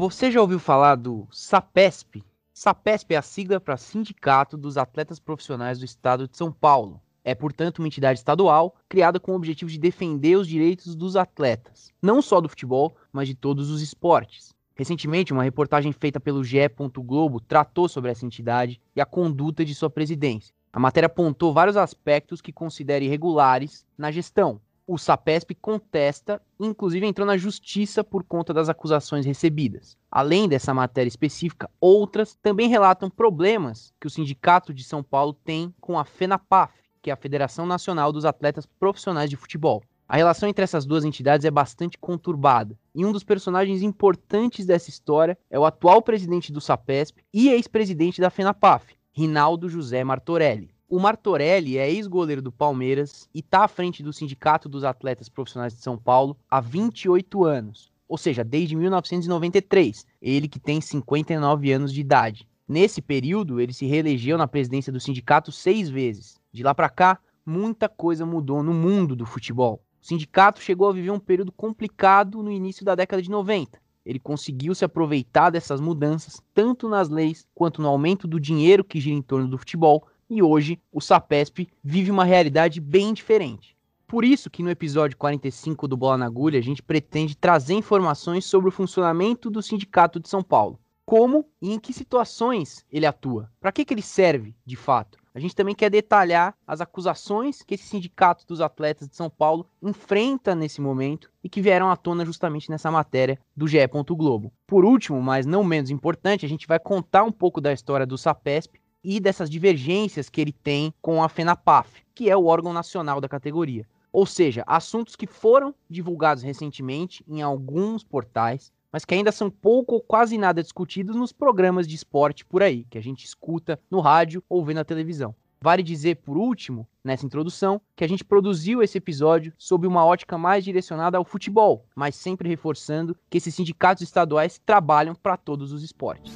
Você já ouviu falar do SAPESP? SAPESP é a sigla para Sindicato dos Atletas Profissionais do Estado de São Paulo. É, portanto, uma entidade estadual criada com o objetivo de defender os direitos dos atletas, não só do futebol, mas de todos os esportes. Recentemente, uma reportagem feita pelo GE. Globo tratou sobre essa entidade e a conduta de sua presidência. A matéria apontou vários aspectos que considera irregulares na gestão, o SAPESP contesta, inclusive entrou na justiça por conta das acusações recebidas. Além dessa matéria específica, outras também relatam problemas que o Sindicato de São Paulo tem com a FENAPAF, que é a Federação Nacional dos Atletas Profissionais de Futebol. A relação entre essas duas entidades é bastante conturbada, e um dos personagens importantes dessa história é o atual presidente do SAPESP e ex-presidente da FENAPAF, Rinaldo José Martorelli. O Martorelli é ex-goleiro do Palmeiras e está à frente do Sindicato dos Atletas Profissionais de São Paulo há 28 anos, ou seja, desde 1993, ele que tem 59 anos de idade. Nesse período, ele se reelegeu na presidência do sindicato seis vezes. De lá para cá, muita coisa mudou no mundo do futebol. O sindicato chegou a viver um período complicado no início da década de 90. Ele conseguiu se aproveitar dessas mudanças, tanto nas leis quanto no aumento do dinheiro que gira em torno do futebol, e hoje o Sapesp vive uma realidade bem diferente. Por isso que no episódio 45 do Bola na Agulha a gente pretende trazer informações sobre o funcionamento do Sindicato de São Paulo. Como e em que situações ele atua? Para que, que ele serve de fato? A gente também quer detalhar as acusações que esse sindicato dos atletas de São Paulo enfrenta nesse momento e que vieram à tona justamente nessa matéria do GE. Globo. Por último, mas não menos importante, a gente vai contar um pouco da história do SAPESP e dessas divergências que ele tem com a FENAPAF, que é o órgão nacional da categoria. Ou seja, assuntos que foram divulgados recentemente em alguns portais, mas que ainda são pouco ou quase nada discutidos nos programas de esporte por aí, que a gente escuta no rádio ou vê na televisão. Vale dizer, por último, nessa introdução, que a gente produziu esse episódio sob uma ótica mais direcionada ao futebol, mas sempre reforçando que esses sindicatos estaduais trabalham para todos os esportes.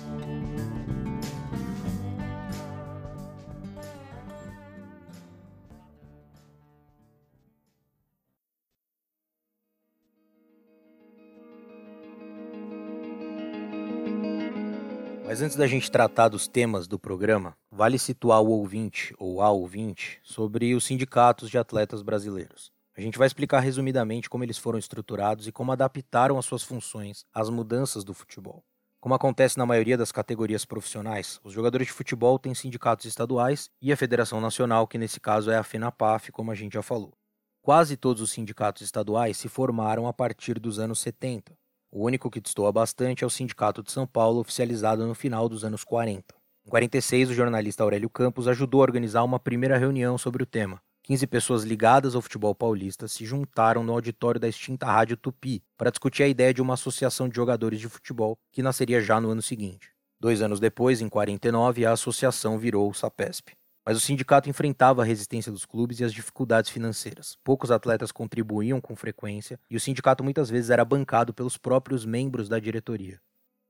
Mas antes da gente tratar dos temas do programa, vale situar o ouvinte ou a ouvinte sobre os sindicatos de atletas brasileiros. A gente vai explicar resumidamente como eles foram estruturados e como adaptaram as suas funções às mudanças do futebol. Como acontece na maioria das categorias profissionais, os jogadores de futebol têm sindicatos estaduais e a Federação Nacional, que nesse caso é a FENAPAF, como a gente já falou. Quase todos os sindicatos estaduais se formaram a partir dos anos 70, o único que destoa bastante é o Sindicato de São Paulo, oficializado no final dos anos 40. Em 46, o jornalista Aurélio Campos ajudou a organizar uma primeira reunião sobre o tema. 15 pessoas ligadas ao futebol paulista se juntaram no auditório da extinta Rádio Tupi para discutir a ideia de uma associação de jogadores de futebol que nasceria já no ano seguinte. Dois anos depois, em 49, a associação virou o SAPESP. Mas o sindicato enfrentava a resistência dos clubes e as dificuldades financeiras. Poucos atletas contribuíam com frequência e o sindicato muitas vezes era bancado pelos próprios membros da diretoria.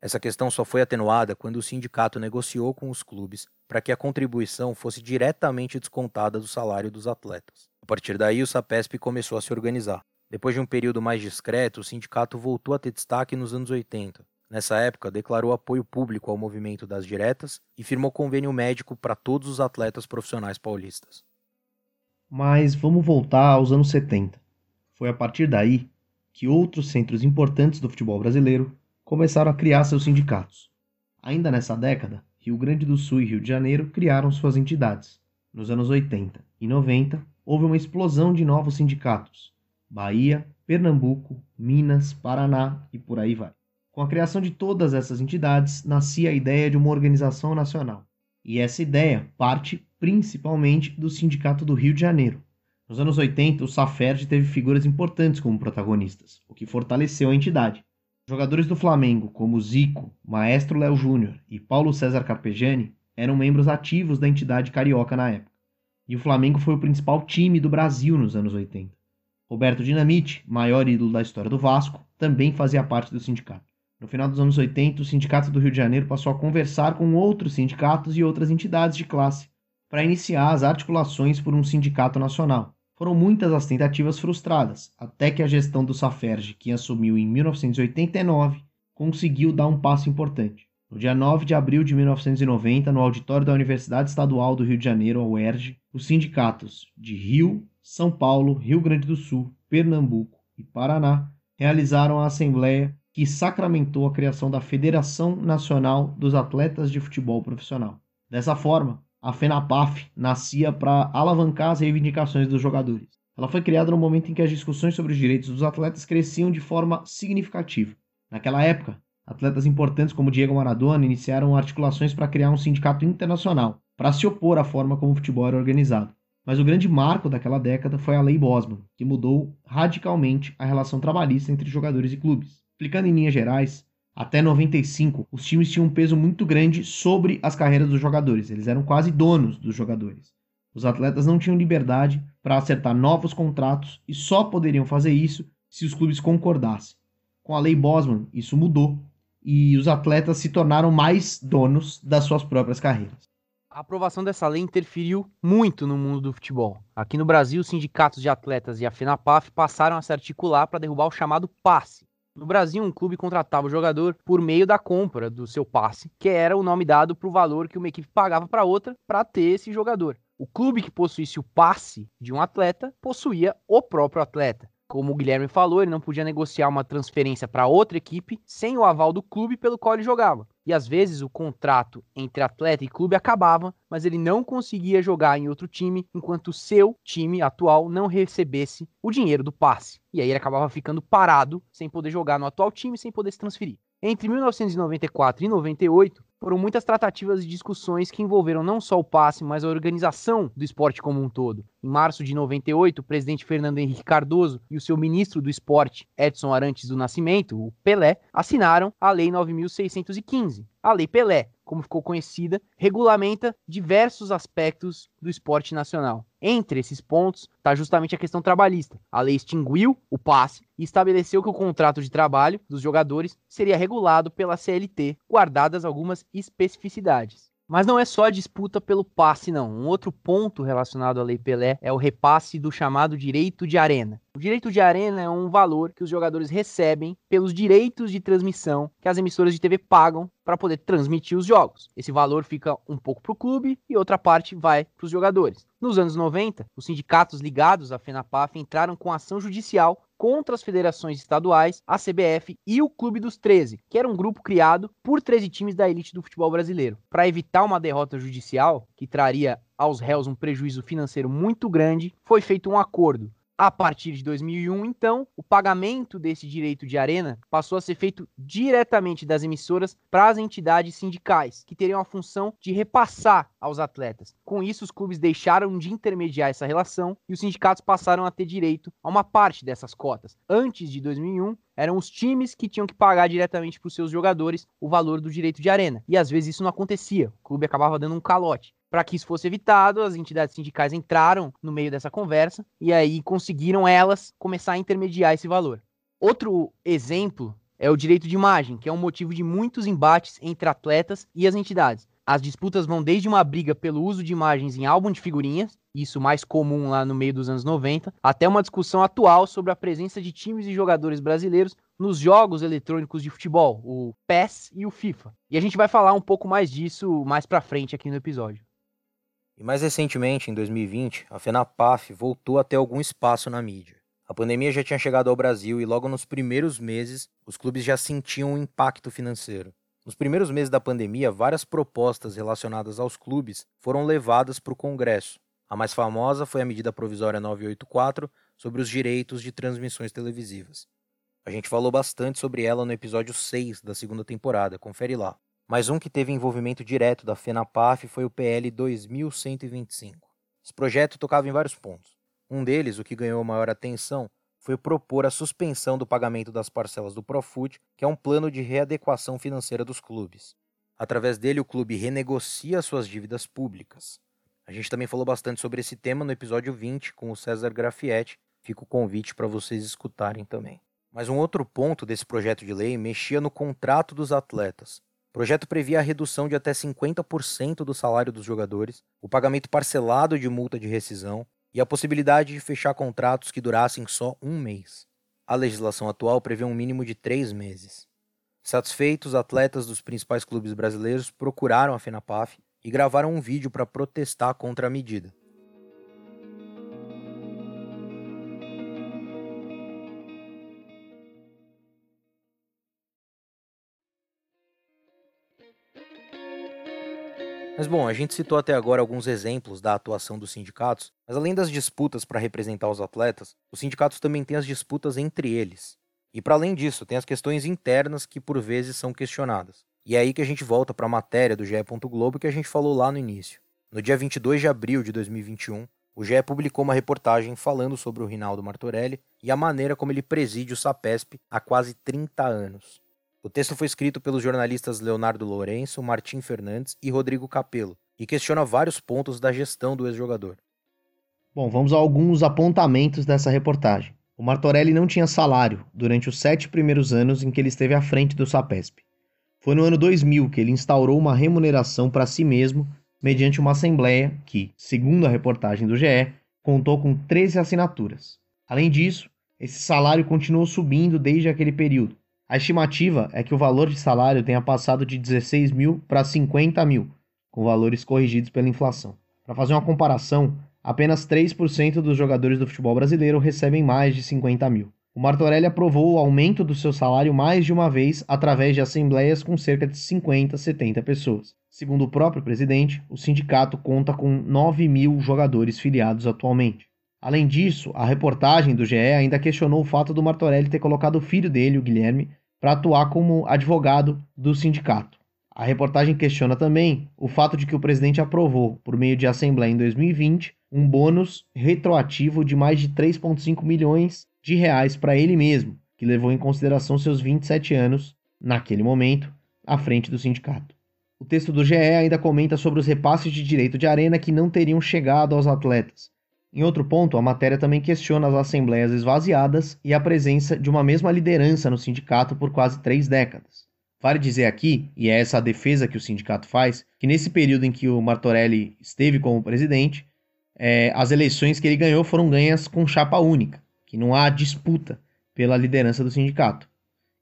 Essa questão só foi atenuada quando o sindicato negociou com os clubes para que a contribuição fosse diretamente descontada do salário dos atletas. A partir daí, o SAPESP começou a se organizar. Depois de um período mais discreto, o sindicato voltou a ter destaque nos anos 80, Nessa época, declarou apoio público ao movimento das diretas e firmou convênio médico para todos os atletas profissionais paulistas. Mas vamos voltar aos anos 70. Foi a partir daí que outros centros importantes do futebol brasileiro começaram a criar seus sindicatos. Ainda nessa década, Rio Grande do Sul e Rio de Janeiro criaram suas entidades. Nos anos 80 e 90, houve uma explosão de novos sindicatos. Bahia, Pernambuco, Minas, Paraná e por aí vai. Com a criação de todas essas entidades, nascia a ideia de uma organização nacional. E essa ideia parte principalmente do Sindicato do Rio de Janeiro. Nos anos 80, o Saferd teve figuras importantes como protagonistas, o que fortaleceu a entidade. Jogadores do Flamengo, como Zico, Maestro Léo Júnior e Paulo César Carpegiani, eram membros ativos da entidade carioca na época. E o Flamengo foi o principal time do Brasil nos anos 80. Roberto Dinamite, maior ídolo da história do Vasco, também fazia parte do sindicato. No final dos anos 80, o Sindicato do Rio de Janeiro passou a conversar com outros sindicatos e outras entidades de classe para iniciar as articulações por um sindicato nacional. Foram muitas as tentativas frustradas, até que a gestão do Saferj, que assumiu em 1989, conseguiu dar um passo importante. No dia 9 de abril de 1990, no auditório da Universidade Estadual do Rio de Janeiro, a UERJ, os sindicatos de Rio, São Paulo, Rio Grande do Sul, Pernambuco e Paraná realizaram a assembleia que sacramentou a criação da Federação Nacional dos Atletas de Futebol Profissional. Dessa forma, a FENAPAF nascia para alavancar as reivindicações dos jogadores. Ela foi criada no momento em que as discussões sobre os direitos dos atletas cresciam de forma significativa. Naquela época, atletas importantes como Diego Maradona iniciaram articulações para criar um sindicato internacional para se opor à forma como o futebol era organizado. Mas o grande marco daquela década foi a Lei Bosman, que mudou radicalmente a relação trabalhista entre jogadores e clubes. Explicando em linhas gerais, até 95, os times tinham um peso muito grande sobre as carreiras dos jogadores, eles eram quase donos dos jogadores. Os atletas não tinham liberdade para acertar novos contratos e só poderiam fazer isso se os clubes concordassem. Com a lei Bosman, isso mudou e os atletas se tornaram mais donos das suas próprias carreiras. A aprovação dessa lei interferiu muito no mundo do futebol. Aqui no Brasil, os sindicatos de atletas e a FENAPAF passaram a se articular para derrubar o chamado passe, no Brasil, um clube contratava o jogador por meio da compra do seu passe, que era o nome dado para o valor que uma equipe pagava para outra para ter esse jogador. O clube que possuísse o passe de um atleta possuía o próprio atleta. Como o Guilherme falou, ele não podia negociar uma transferência para outra equipe sem o aval do clube pelo qual ele jogava. E às vezes o contrato entre atleta e clube acabava, mas ele não conseguia jogar em outro time enquanto o seu time atual não recebesse o dinheiro do passe. E aí ele acabava ficando parado, sem poder jogar no atual time, sem poder se transferir. Entre 1994 e 98, foram muitas tratativas e discussões que envolveram não só o passe, mas a organização do esporte como um todo. Em março de 98, o presidente Fernando Henrique Cardoso e o seu ministro do esporte, Edson Arantes do Nascimento, o Pelé, assinaram a Lei 9615, a Lei Pelé, como ficou conhecida, regulamenta diversos aspectos do esporte nacional. Entre esses pontos está justamente a questão trabalhista. A lei extinguiu o passe e estabeleceu que o contrato de trabalho dos jogadores seria regulado pela CLT, guardadas algumas especificidades. Mas não é só a disputa pelo passe, não. Um outro ponto relacionado à Lei Pelé é o repasse do chamado direito de arena. O direito de arena é um valor que os jogadores recebem pelos direitos de transmissão que as emissoras de TV pagam para poder transmitir os jogos. Esse valor fica um pouco para o clube e outra parte vai para os jogadores. Nos anos 90, os sindicatos ligados à FENAPAF entraram com ação judicial contra as federações estaduais, a CBF e o Clube dos 13, que era um grupo criado por 13 times da elite do futebol brasileiro. Para evitar uma derrota judicial, que traria aos réus um prejuízo financeiro muito grande, foi feito um acordo a partir de 2001, então, o pagamento desse direito de arena passou a ser feito diretamente das emissoras para as entidades sindicais, que teriam a função de repassar aos atletas. Com isso, os clubes deixaram de intermediar essa relação e os sindicatos passaram a ter direito a uma parte dessas cotas. Antes de 2001, eram os times que tinham que pagar diretamente para os seus jogadores o valor do direito de arena. E às vezes isso não acontecia, o clube acabava dando um calote. Para que isso fosse evitado, as entidades sindicais entraram no meio dessa conversa e aí conseguiram elas começar a intermediar esse valor. Outro exemplo é o direito de imagem, que é um motivo de muitos embates entre atletas e as entidades. As disputas vão desde uma briga pelo uso de imagens em álbum de figurinhas, isso mais comum lá no meio dos anos 90, até uma discussão atual sobre a presença de times e jogadores brasileiros nos jogos eletrônicos de futebol, o PES e o FIFA. E a gente vai falar um pouco mais disso mais pra frente aqui no episódio. E mais recentemente, em 2020, a FENAPAF voltou a ter algum espaço na mídia. A pandemia já tinha chegado ao Brasil e logo nos primeiros meses os clubes já sentiam um impacto financeiro. Nos primeiros meses da pandemia, várias propostas relacionadas aos clubes foram levadas para o Congresso. A mais famosa foi a medida provisória 984 sobre os direitos de transmissões televisivas. A gente falou bastante sobre ela no episódio 6 da segunda temporada, confere lá. Mas um que teve envolvimento direto da FENAPAF foi o PL 2125. Esse projeto tocava em vários pontos. Um deles, o que ganhou maior atenção, foi propor a suspensão do pagamento das parcelas do Profut, que é um plano de readequação financeira dos clubes. Através dele, o clube renegocia suas dívidas públicas. A gente também falou bastante sobre esse tema no episódio 20 com o César Grafietti. Fica o convite para vocês escutarem também. Mas um outro ponto desse projeto de lei mexia no contrato dos atletas. Projeto previa a redução de até 50% do salário dos jogadores, o pagamento parcelado de multa de rescisão e a possibilidade de fechar contratos que durassem só um mês. A legislação atual prevê um mínimo de três meses. Satisfeitos, atletas dos principais clubes brasileiros procuraram a FENAPAF e gravaram um vídeo para protestar contra a medida. Mas bom, a gente citou até agora alguns exemplos da atuação dos sindicatos, mas além das disputas para representar os atletas, os sindicatos também têm as disputas entre eles. E para além disso, tem as questões internas que por vezes são questionadas. E é aí que a gente volta para a matéria do GE. Globo que a gente falou lá no início. No dia 22 de abril de 2021, o GE publicou uma reportagem falando sobre o Rinaldo Martorelli e a maneira como ele preside o SAPESP há quase 30 anos. O texto foi escrito pelos jornalistas Leonardo Lourenço, Martim Fernandes e Rodrigo Capello e questiona vários pontos da gestão do ex-jogador. Bom, vamos a alguns apontamentos dessa reportagem. O Martorelli não tinha salário durante os sete primeiros anos em que ele esteve à frente do SAPESP. Foi no ano 2000 que ele instaurou uma remuneração para si mesmo mediante uma assembleia que, segundo a reportagem do GE, contou com 13 assinaturas. Além disso, esse salário continuou subindo desde aquele período, a estimativa é que o valor de salário tenha passado de 16 mil para 50 mil, com valores corrigidos pela inflação. Para fazer uma comparação, apenas 3% dos jogadores do futebol brasileiro recebem mais de 50 mil. O Martorelli aprovou o aumento do seu salário mais de uma vez através de assembleias com cerca de 50, 70 pessoas. Segundo o próprio presidente, o sindicato conta com 9 mil jogadores filiados atualmente. Além disso, a reportagem do GE ainda questionou o fato do Martorelli ter colocado o filho dele, o Guilherme, para atuar como advogado do sindicato. A reportagem questiona também o fato de que o presidente aprovou, por meio de assembleia em 2020, um bônus retroativo de mais de 3,5 milhões de reais para ele mesmo, que levou em consideração seus 27 anos, naquele momento, à frente do sindicato. O texto do GE ainda comenta sobre os repasses de direito de arena que não teriam chegado aos atletas, em outro ponto, a matéria também questiona as assembleias esvaziadas e a presença de uma mesma liderança no sindicato por quase três décadas. Vale dizer aqui, e é essa a defesa que o sindicato faz, que nesse período em que o Martorelli esteve como presidente, é, as eleições que ele ganhou foram ganhas com chapa única, que não há disputa pela liderança do sindicato.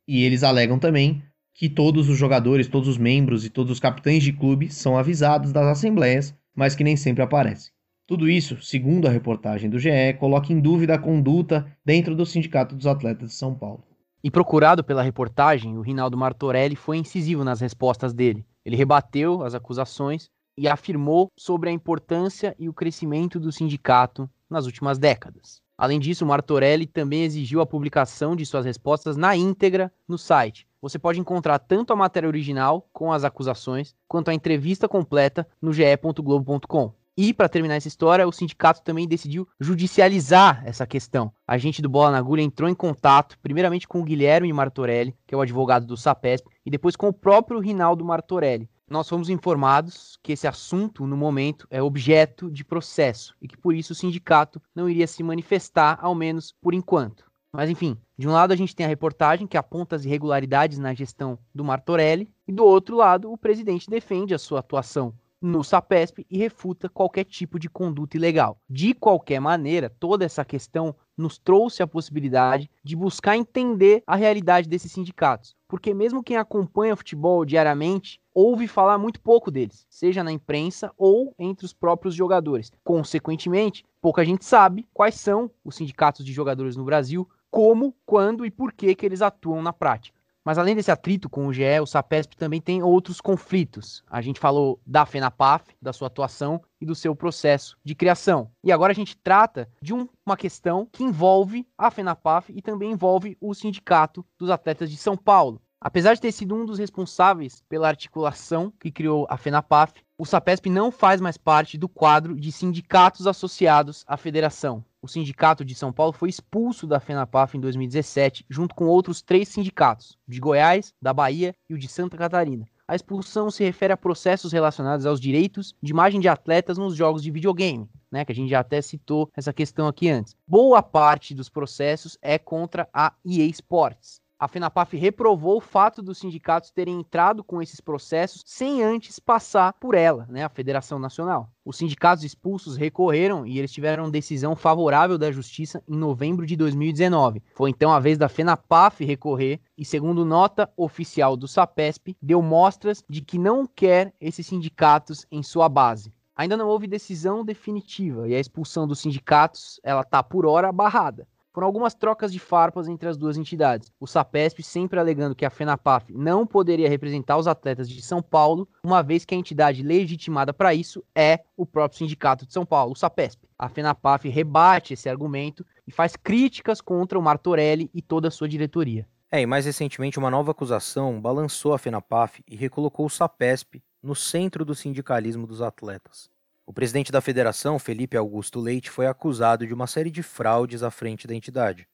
E eles alegam também que todos os jogadores, todos os membros e todos os capitães de clube são avisados das assembleias, mas que nem sempre aparecem. Tudo isso, segundo a reportagem do GE, coloca em dúvida a conduta dentro do Sindicato dos Atletas de São Paulo. E procurado pela reportagem, o Rinaldo Martorelli foi incisivo nas respostas dele. Ele rebateu as acusações e afirmou sobre a importância e o crescimento do sindicato nas últimas décadas. Além disso, Martorelli também exigiu a publicação de suas respostas na íntegra no site. Você pode encontrar tanto a matéria original com as acusações, quanto a entrevista completa no ge.globo.com. E, para terminar essa história, o sindicato também decidiu judicializar essa questão. A gente do Bola na Agulha entrou em contato, primeiramente com o Guilherme Martorelli, que é o advogado do SAPESP, e depois com o próprio Rinaldo Martorelli. Nós fomos informados que esse assunto, no momento, é objeto de processo e que por isso o sindicato não iria se manifestar, ao menos por enquanto. Mas enfim, de um lado a gente tem a reportagem que aponta as irregularidades na gestão do Martorelli, e do outro lado o presidente defende a sua atuação no SAPESP e refuta qualquer tipo de conduta ilegal. De qualquer maneira, toda essa questão nos trouxe a possibilidade de buscar entender a realidade desses sindicatos, porque mesmo quem acompanha futebol diariamente ouve falar muito pouco deles, seja na imprensa ou entre os próprios jogadores. Consequentemente, pouca gente sabe quais são os sindicatos de jogadores no Brasil, como, quando e por que, que eles atuam na prática. Mas além desse atrito com o GE, o SAPESP também tem outros conflitos. A gente falou da FENAPAF, da sua atuação e do seu processo de criação. E agora a gente trata de um, uma questão que envolve a FENAPAF e também envolve o Sindicato dos Atletas de São Paulo. Apesar de ter sido um dos responsáveis pela articulação que criou a FENAPAF, o SAPESP não faz mais parte do quadro de sindicatos associados à federação o sindicato de São Paulo foi expulso da FENAPAF em 2017, junto com outros três sindicatos, de Goiás, da Bahia e o de Santa Catarina. A expulsão se refere a processos relacionados aos direitos de imagem de atletas nos jogos de videogame, né, que a gente já até citou essa questão aqui antes. Boa parte dos processos é contra a EA Sports. A FENAPAF reprovou o fato dos sindicatos terem entrado com esses processos sem antes passar por ela, né, a Federação Nacional. Os sindicatos expulsos recorreram e eles tiveram decisão favorável da Justiça em novembro de 2019. Foi então a vez da FENAPAF recorrer e, segundo nota oficial do SAPESP, deu mostras de que não quer esses sindicatos em sua base. Ainda não houve decisão definitiva e a expulsão dos sindicatos ela está por hora barrada. Foram algumas trocas de farpas entre as duas entidades. O SAPESP sempre alegando que a FENAPAF não poderia representar os atletas de São Paulo, uma vez que a entidade legitimada para isso é o próprio Sindicato de São Paulo, o SAPESP. A FENAPAF rebate esse argumento e faz críticas contra o Martorelli e toda a sua diretoria. É, e mais recentemente uma nova acusação balançou a FENAPAF e recolocou o SAPESP no centro do sindicalismo dos atletas. O presidente da federação, Felipe Augusto Leite, foi acusado de uma série de fraudes à frente da entidade.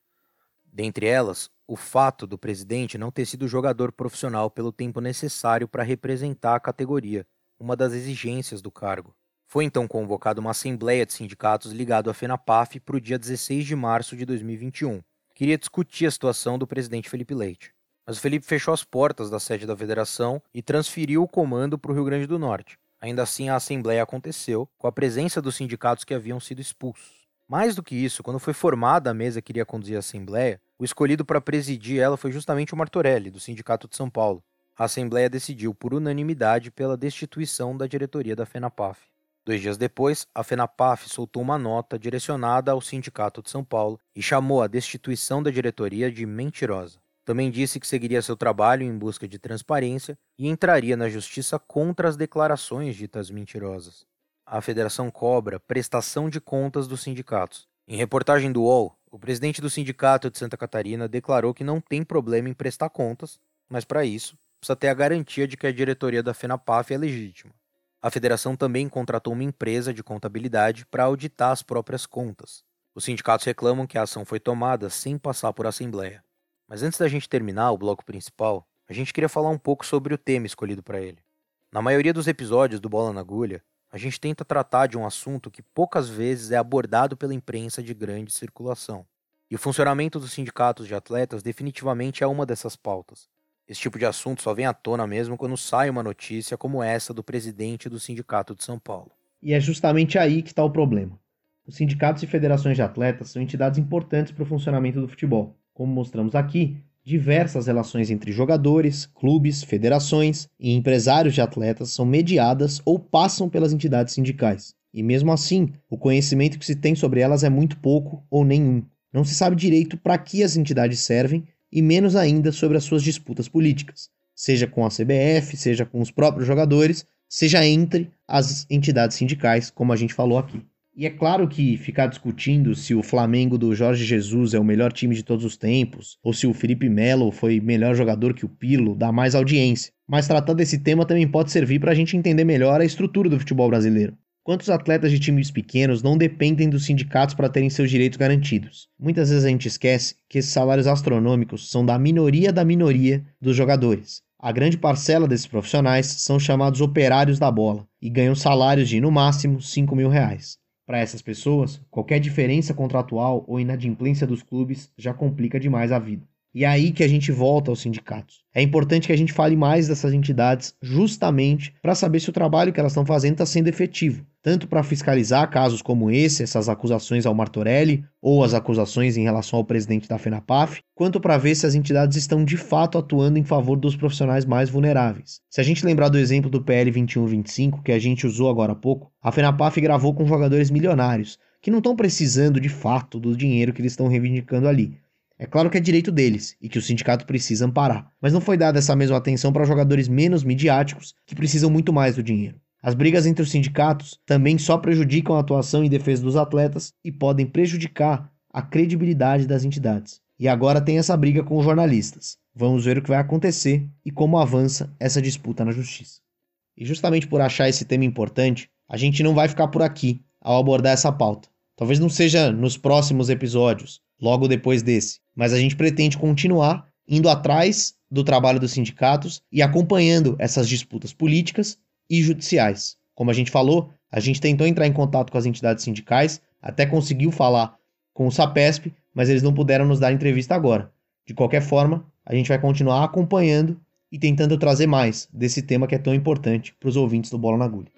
Dentre elas, o fato do presidente não ter sido jogador profissional pelo tempo necessário para representar a categoria, uma das exigências do cargo. Foi então convocada uma assembleia de sindicatos ligado à FENAPAF para o dia 16 de março de 2021. Queria discutir a situação do presidente Felipe Leite. Mas o Felipe fechou as portas da sede da federação e transferiu o comando para o Rio Grande do Norte. Ainda assim, a assembleia aconteceu com a presença dos sindicatos que haviam sido expulsos. Mais do que isso, quando foi formada a mesa que iria conduzir a assembleia, o escolhido para presidir ela foi justamente o Martorelli, do Sindicato de São Paulo. A assembleia decidiu por unanimidade pela destituição da diretoria da FENAPAF. Dois dias depois, a FENAPAF soltou uma nota direcionada ao Sindicato de São Paulo e chamou a destituição da diretoria de mentirosa. Também disse que seguiria seu trabalho em busca de transparência e entraria na justiça contra as declarações ditas mentirosas. A federação cobra prestação de contas dos sindicatos. Em reportagem do UOL, o presidente do sindicato de Santa Catarina declarou que não tem problema em prestar contas, mas para isso precisa ter a garantia de que a diretoria da FENAPAF é legítima. A federação também contratou uma empresa de contabilidade para auditar as próprias contas. Os sindicatos reclamam que a ação foi tomada sem passar por assembleia. Mas antes da gente terminar o bloco principal, a gente queria falar um pouco sobre o tema escolhido para ele. Na maioria dos episódios do Bola na Agulha, a gente tenta tratar de um assunto que poucas vezes é abordado pela imprensa de grande circulação. E o funcionamento dos sindicatos de atletas definitivamente é uma dessas pautas. Esse tipo de assunto só vem à tona mesmo quando sai uma notícia como essa do presidente do Sindicato de São Paulo. E é justamente aí que está o problema. Os sindicatos e federações de atletas são entidades importantes para o funcionamento do futebol. Como mostramos aqui, diversas relações entre jogadores, clubes, federações e empresários de atletas são mediadas ou passam pelas entidades sindicais. E mesmo assim, o conhecimento que se tem sobre elas é muito pouco ou nenhum. Não se sabe direito para que as entidades servem e menos ainda sobre as suas disputas políticas, seja com a CBF, seja com os próprios jogadores, seja entre as entidades sindicais, como a gente falou aqui. E é claro que ficar discutindo se o Flamengo do Jorge Jesus é o melhor time de todos os tempos, ou se o Felipe Melo foi melhor jogador que o Pilo, dá mais audiência. Mas tratar desse tema também pode servir para a gente entender melhor a estrutura do futebol brasileiro. Quantos atletas de times pequenos não dependem dos sindicatos para terem seus direitos garantidos? Muitas vezes a gente esquece que esses salários astronômicos são da minoria da minoria dos jogadores. A grande parcela desses profissionais são chamados operários da bola e ganham salários de, no máximo, 5 mil reais. Para essas pessoas, qualquer diferença contratual ou inadimplência dos clubes já complica demais a vida. E é aí que a gente volta aos sindicatos. É importante que a gente fale mais dessas entidades justamente para saber se o trabalho que elas estão fazendo está sendo efetivo. Tanto para fiscalizar casos como esse, essas acusações ao Martorelli, ou as acusações em relação ao presidente da FENAPAF, quanto para ver se as entidades estão de fato atuando em favor dos profissionais mais vulneráveis. Se a gente lembrar do exemplo do PL 2125, que a gente usou agora há pouco, a FENAPAF gravou com jogadores milionários, que não estão precisando de fato do dinheiro que eles estão reivindicando ali é claro que é direito deles e que o sindicato precisa amparar, mas não foi dada essa mesma atenção para jogadores menos midiáticos que precisam muito mais do dinheiro. As brigas entre os sindicatos também só prejudicam a atuação em defesa dos atletas e podem prejudicar a credibilidade das entidades. E agora tem essa briga com os jornalistas. Vamos ver o que vai acontecer e como avança essa disputa na justiça. E justamente por achar esse tema importante, a gente não vai ficar por aqui ao abordar essa pauta. Talvez não seja nos próximos episódios, logo depois desse. Mas a gente pretende continuar indo atrás do trabalho dos sindicatos e acompanhando essas disputas políticas e judiciais. Como a gente falou, a gente tentou entrar em contato com as entidades sindicais, até conseguiu falar com o SAPESP, mas eles não puderam nos dar entrevista agora. De qualquer forma, a gente vai continuar acompanhando e tentando trazer mais desse tema que é tão importante para os ouvintes do Bola na Agulha.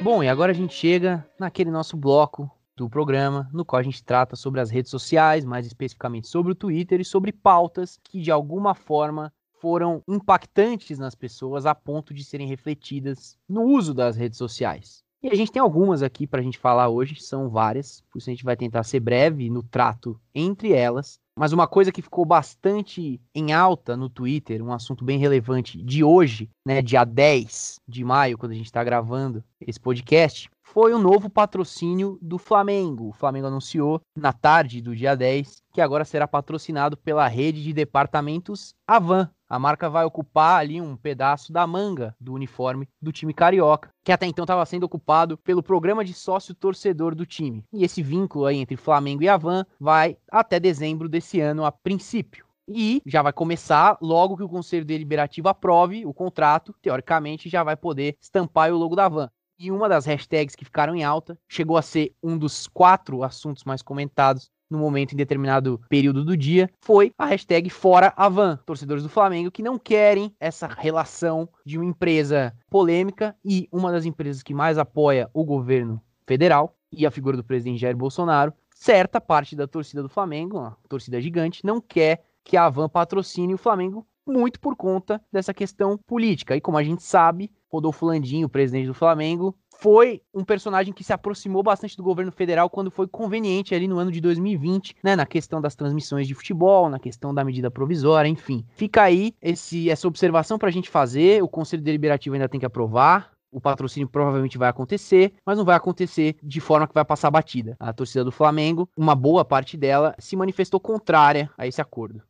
Bom, e agora a gente chega naquele nosso bloco do programa, no qual a gente trata sobre as redes sociais, mais especificamente sobre o Twitter e sobre pautas que de alguma forma foram impactantes nas pessoas a ponto de serem refletidas no uso das redes sociais. E a gente tem algumas aqui para a gente falar hoje, são várias, por isso a gente vai tentar ser breve no trato entre elas. Mas uma coisa que ficou bastante em alta no Twitter, um assunto bem relevante de hoje, né, dia 10 de maio, quando a gente está gravando esse podcast, foi o novo patrocínio do Flamengo. O Flamengo anunciou na tarde do dia 10 que agora será patrocinado pela rede de departamentos Avan. A marca vai ocupar ali um pedaço da manga do uniforme do time carioca, que até então estava sendo ocupado pelo programa de sócio torcedor do time. E esse vínculo aí entre Flamengo e Avan vai até dezembro desse ano a princípio. E já vai começar logo que o Conselho Deliberativo aprove o contrato, teoricamente já vai poder estampar o logo da Van. E uma das hashtags que ficaram em alta chegou a ser um dos quatro assuntos mais comentados no momento em determinado período do dia, foi a hashtag Fora Avan. Torcedores do Flamengo que não querem essa relação de uma empresa polêmica e uma das empresas que mais apoia o governo federal e a figura do presidente Jair Bolsonaro. Certa parte da torcida do Flamengo, uma torcida gigante, não quer que a Avan patrocine o Flamengo muito por conta dessa questão política. E como a gente sabe, Rodolfo Landim, o presidente do Flamengo, foi um personagem que se aproximou bastante do governo federal quando foi conveniente ali no ano de 2020, né, na questão das transmissões de futebol, na questão da medida provisória, enfim. Fica aí esse, essa observação para a gente fazer, o Conselho Deliberativo ainda tem que aprovar, o patrocínio provavelmente vai acontecer, mas não vai acontecer de forma que vai passar batida. A torcida do Flamengo, uma boa parte dela, se manifestou contrária a esse acordo.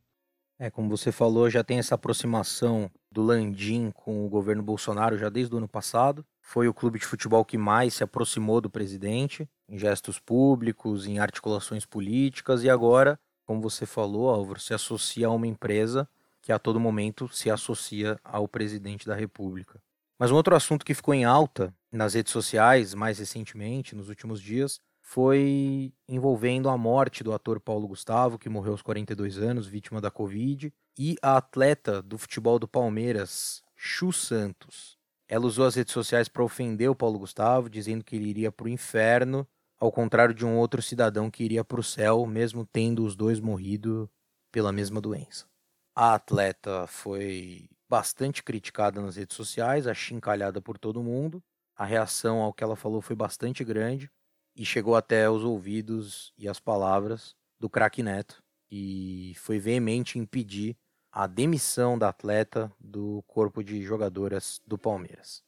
É, como você falou, já tem essa aproximação do Landim com o governo Bolsonaro já desde o ano passado. Foi o clube de futebol que mais se aproximou do presidente em gestos públicos, em articulações políticas e agora, como você falou, Álvaro, se associa a uma empresa que a todo momento se associa ao presidente da República. Mas um outro assunto que ficou em alta nas redes sociais mais recentemente, nos últimos dias, foi envolvendo a morte do ator Paulo Gustavo, que morreu aos 42 anos, vítima da Covid, e a atleta do futebol do Palmeiras, Chu Santos. Ela usou as redes sociais para ofender o Paulo Gustavo, dizendo que ele iria para o inferno, ao contrário de um outro cidadão que iria para o céu, mesmo tendo os dois morrido pela mesma doença. A atleta foi bastante criticada nas redes sociais, achincalhada por todo mundo. A reação ao que ela falou foi bastante grande e chegou até os ouvidos e as palavras do craque Neto e foi veemente impedir a demissão da atleta do corpo de jogadoras do Palmeiras.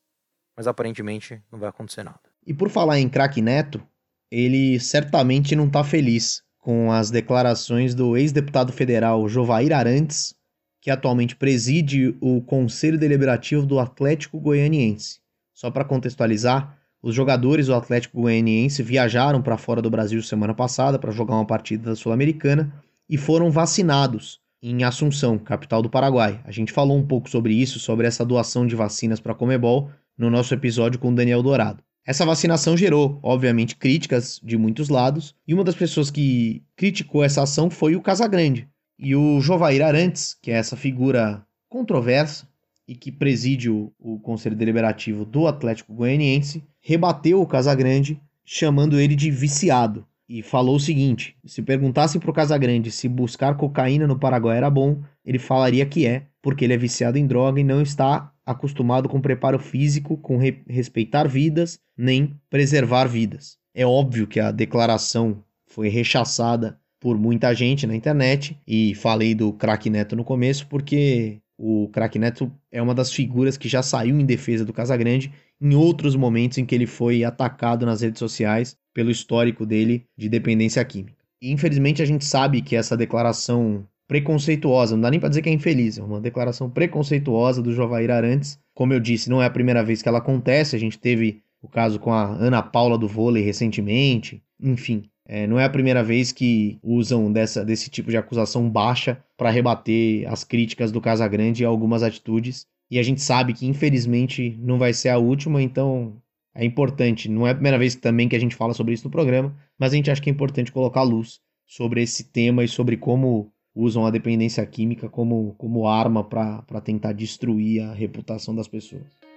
Mas aparentemente não vai acontecer nada. E por falar em craque Neto, ele certamente não está feliz com as declarações do ex-deputado federal Jovair Arantes, que atualmente preside o Conselho Deliberativo do Atlético Goianiense. Só para contextualizar, os jogadores do Atlético Goianiense viajaram para fora do Brasil semana passada para jogar uma partida da Sul-Americana e foram vacinados em Assunção, capital do Paraguai. A gente falou um pouco sobre isso, sobre essa doação de vacinas para a Comebol no nosso episódio com Daniel Dourado. Essa vacinação gerou, obviamente, críticas de muitos lados, e uma das pessoas que criticou essa ação foi o Casagrande. E o Jovair Arantes, que é essa figura controversa, e que preside o, o Conselho Deliberativo do Atlético Goianiense, rebateu o Casagrande chamando ele de viciado e falou o seguinte: se perguntassem para o Casagrande se buscar cocaína no Paraguai era bom, ele falaria que é, porque ele é viciado em droga e não está acostumado com preparo físico, com re respeitar vidas, nem preservar vidas. É óbvio que a declaração foi rechaçada por muita gente na internet e falei do craque Neto no começo porque o craque Neto é uma das figuras que já saiu em defesa do Casagrande em outros momentos em que ele foi atacado nas redes sociais pelo histórico dele de dependência química. E, infelizmente a gente sabe que essa declaração preconceituosa, não dá nem para dizer que é infeliz, é uma declaração preconceituosa do Jovair Arantes. Como eu disse, não é a primeira vez que ela acontece, a gente teve o caso com a Ana Paula do vôlei recentemente, enfim. É, não é a primeira vez que usam dessa, desse tipo de acusação baixa para rebater as críticas do Casagrande e algumas atitudes. E a gente sabe que, infelizmente, não vai ser a última, então é importante. Não é a primeira vez também que a gente fala sobre isso no programa, mas a gente acha que é importante colocar luz sobre esse tema e sobre como usam a dependência química como, como arma para tentar destruir a reputação das pessoas.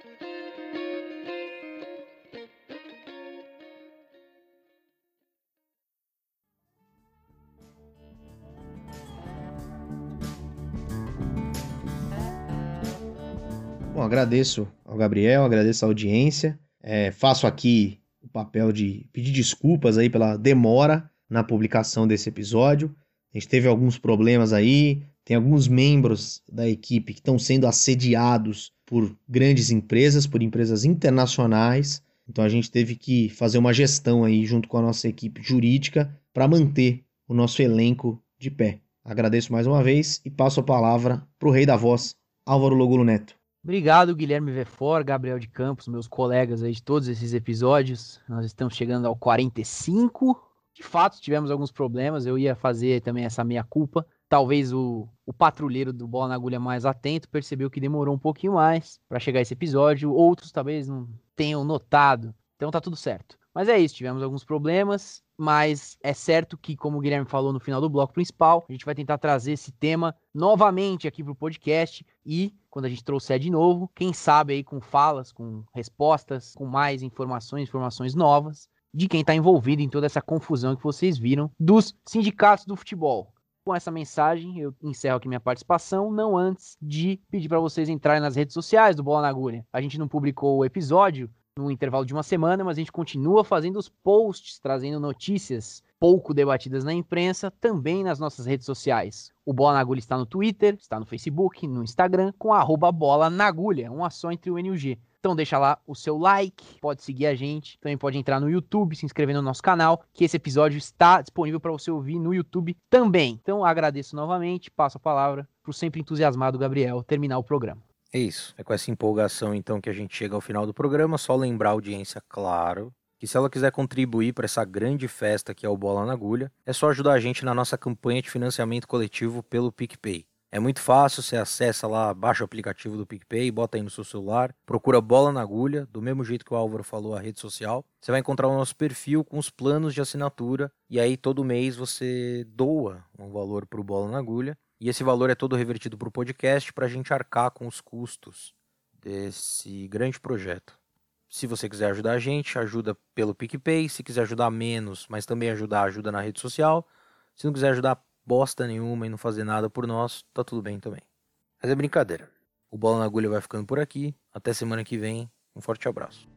Agradeço ao Gabriel, agradeço a audiência. É, faço aqui o papel de pedir desculpas aí pela demora na publicação desse episódio. A gente teve alguns problemas aí, tem alguns membros da equipe que estão sendo assediados por grandes empresas, por empresas internacionais. Então a gente teve que fazer uma gestão aí junto com a nossa equipe jurídica para manter o nosso elenco de pé. Agradeço mais uma vez e passo a palavra para o rei da voz, Álvaro Logulo Neto. Obrigado, Guilherme Vefor, Gabriel de Campos, meus colegas aí de todos esses episódios. Nós estamos chegando ao 45 de fato, tivemos alguns problemas. Eu ia fazer também essa meia-culpa. Talvez o, o patrulheiro do Bola na Agulha mais atento percebeu que demorou um pouquinho mais para chegar esse episódio. Outros talvez não tenham notado. Então tá tudo certo. Mas é isso, tivemos alguns problemas, mas é certo que, como o Guilherme falou no final do bloco principal, a gente vai tentar trazer esse tema novamente aqui pro podcast e quando a gente trouxer de novo, quem sabe aí com falas, com respostas, com mais informações, informações novas de quem está envolvido em toda essa confusão que vocês viram dos sindicatos do futebol. Com essa mensagem, eu encerro aqui minha participação, não antes de pedir para vocês entrarem nas redes sociais do Bola na Agulha. A gente não publicou o episódio no intervalo de uma semana, mas a gente continua fazendo os posts, trazendo notícias pouco debatidas na imprensa, também nas nossas redes sociais. O Bola na Agulha está no Twitter, está no Facebook, no Instagram, com arroba Bola na Agulha, uma só entre o N e o G. Então deixa lá o seu like, pode seguir a gente, também pode entrar no YouTube, se inscrever no nosso canal, que esse episódio está disponível para você ouvir no YouTube também. Então agradeço novamente, passo a palavra para o sempre entusiasmado Gabriel terminar o programa. É isso. É com essa empolgação então que a gente chega ao final do programa. Só lembrar a audiência, claro, que se ela quiser contribuir para essa grande festa que é o Bola na Agulha, é só ajudar a gente na nossa campanha de financiamento coletivo pelo PicPay. É muito fácil, você acessa lá, baixa o aplicativo do PicPay, bota aí no seu celular, procura Bola na Agulha, do mesmo jeito que o Álvaro falou a rede social. Você vai encontrar o nosso perfil com os planos de assinatura e aí todo mês você doa um valor para o Bola na Agulha e esse valor é todo revertido para o podcast para a gente arcar com os custos desse grande projeto. Se você quiser ajudar a gente, ajuda pelo PicPay. Se quiser ajudar menos, mas também ajudar, ajuda na rede social. Se não quiser ajudar bosta nenhuma e não fazer nada por nós, tá tudo bem também. Mas é brincadeira. O Bola na Agulha vai ficando por aqui. Até semana que vem. Um forte abraço.